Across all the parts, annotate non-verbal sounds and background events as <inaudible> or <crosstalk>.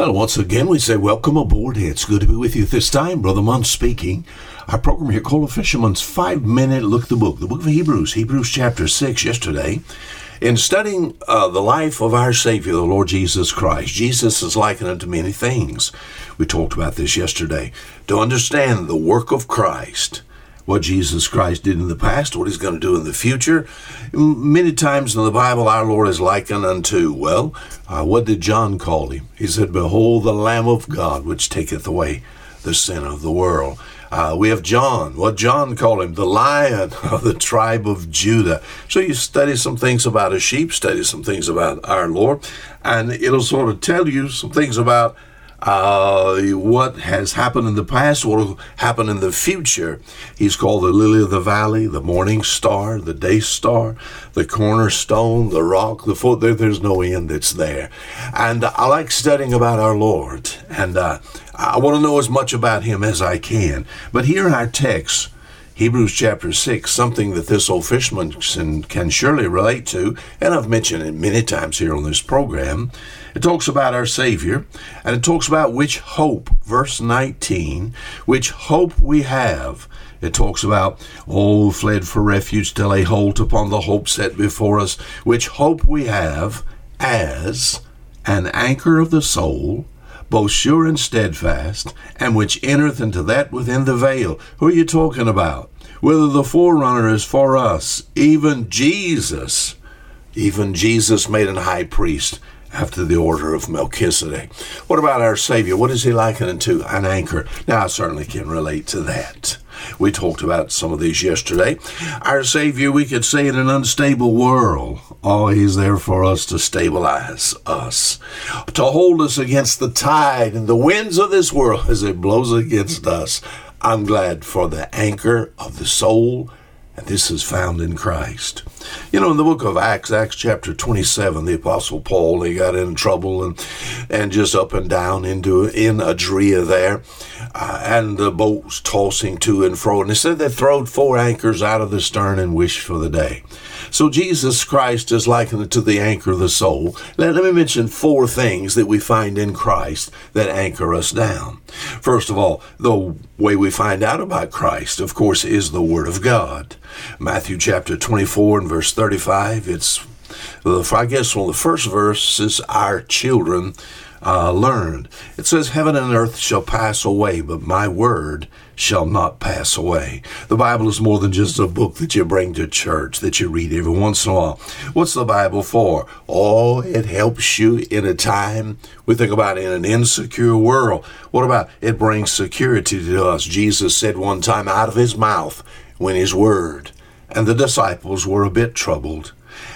Well, once again, we say welcome aboard. It's good to be with you this time. Brother Munn speaking. Our program here called A Fisherman's Five Minute Look at the Book, the book of Hebrews, Hebrews chapter 6 yesterday. In studying uh, the life of our Savior, the Lord Jesus Christ, Jesus is likened unto many things. We talked about this yesterday. To understand the work of Christ, what Jesus Christ did in the past, what he's going to do in the future. Many times in the Bible, our Lord is likened unto, well, uh, what did John call him? He said, Behold the Lamb of God, which taketh away the sin of the world. Uh, we have John, what John called him, the lion <laughs> of the tribe of Judah. So you study some things about a sheep, study some things about our Lord, and it'll sort of tell you some things about uh, what has happened in the past, what will happen in the future. He's called the lily of the valley, the morning star, the day star, the cornerstone, the rock, the foot. There, there's no end that's there. And I like studying about our Lord, and uh, I want to know as much about Him as I can. But here in our text, Hebrews chapter 6, something that this old fisherman can, can surely relate to, and I've mentioned it many times here on this program. It talks about our Savior, and it talks about which hope, verse 19, which hope we have. It talks about, oh, fled for refuge to lay hold upon the hope set before us, which hope we have as an anchor of the soul, both sure and steadfast, and which entereth into that within the veil. Who are you talking about? Whether the forerunner is for us, even Jesus, even Jesus made an high priest after the order of Melchizedek. What about our Savior? What is he likened to? An anchor. Now, I certainly can relate to that. We talked about some of these yesterday. Our Savior, we could say, in an unstable world, He's there for us to stabilize us, to hold us against the tide and the winds of this world as it blows against us. I'm glad for the anchor of the soul and this is found in Christ. You know, in the book of Acts, Acts chapter 27, the Apostle Paul, he got in trouble and, and just up and down into in Adria there, uh, and the boats tossing to and fro. And they said they throwed four anchors out of the stern and wished for the day. So Jesus Christ is likened to the anchor of the soul. Let, me mention four things that we find in Christ that anchor us down. First of all, the way we find out about Christ, of course, is the Word of God. Matthew chapter 24 and verse 35, it's, I guess, one of the first verses our children uh, learned. It says, Heaven and earth shall pass away, but my word shall not pass away. The Bible is more than just a book that you bring to church, that you read every once in a while. What's the Bible for? Oh, it helps you in a time, we think about in an insecure world. What about it brings security to us? Jesus said one time out of his mouth when his word, and the disciples were a bit troubled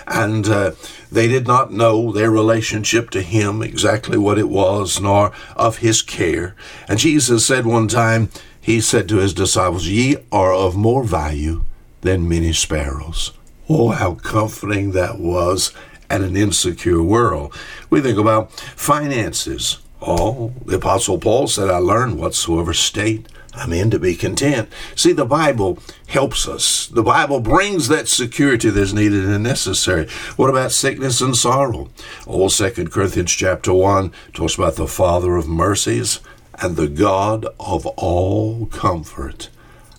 and uh, they did not know their relationship to him, exactly what it was, nor of his care. And Jesus said one time, He said to his disciples, Ye are of more value than many sparrows. Oh, how comforting that was at an insecure world. We think about finances. Oh, the Apostle Paul said, I learned whatsoever state I'm in to be content. See, the Bible helps us. The Bible brings that security that's needed and necessary. What about sickness and sorrow? Old Second Corinthians chapter 1 talks about the Father of mercies and the God of all comfort.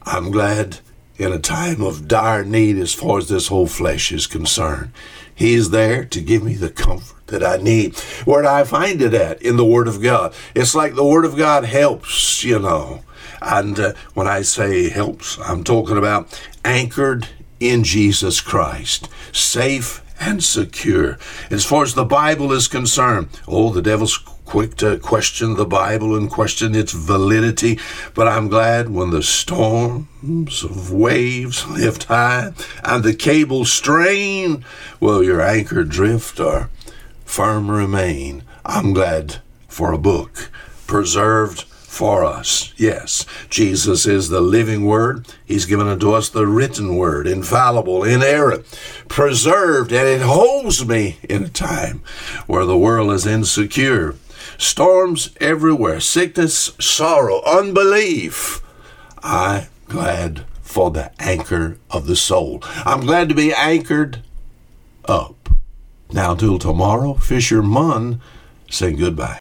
I'm glad in a time of dire need as far as this whole flesh is concerned. He's there to give me the comfort that I need. Where do I find it at? In the Word of God. It's like the Word of God helps, you know. And uh, when I say helps, I'm talking about anchored in Jesus Christ, safe and secure. As far as the Bible is concerned, oh, the devil's quick to question the Bible and question its validity, but I'm glad when the storms of waves <laughs> lift high and the cables strain, will your anchor drift or firm remain? I'm glad for a book preserved for us. Yes, Jesus is the living word. He's given unto us the written word, infallible, inerrant, preserved, and it holds me in a time where the world is insecure. Storms everywhere, sickness, sorrow, unbelief. I'm glad for the anchor of the soul. I'm glad to be anchored up. Now, till tomorrow, Fisher Munn saying goodbye.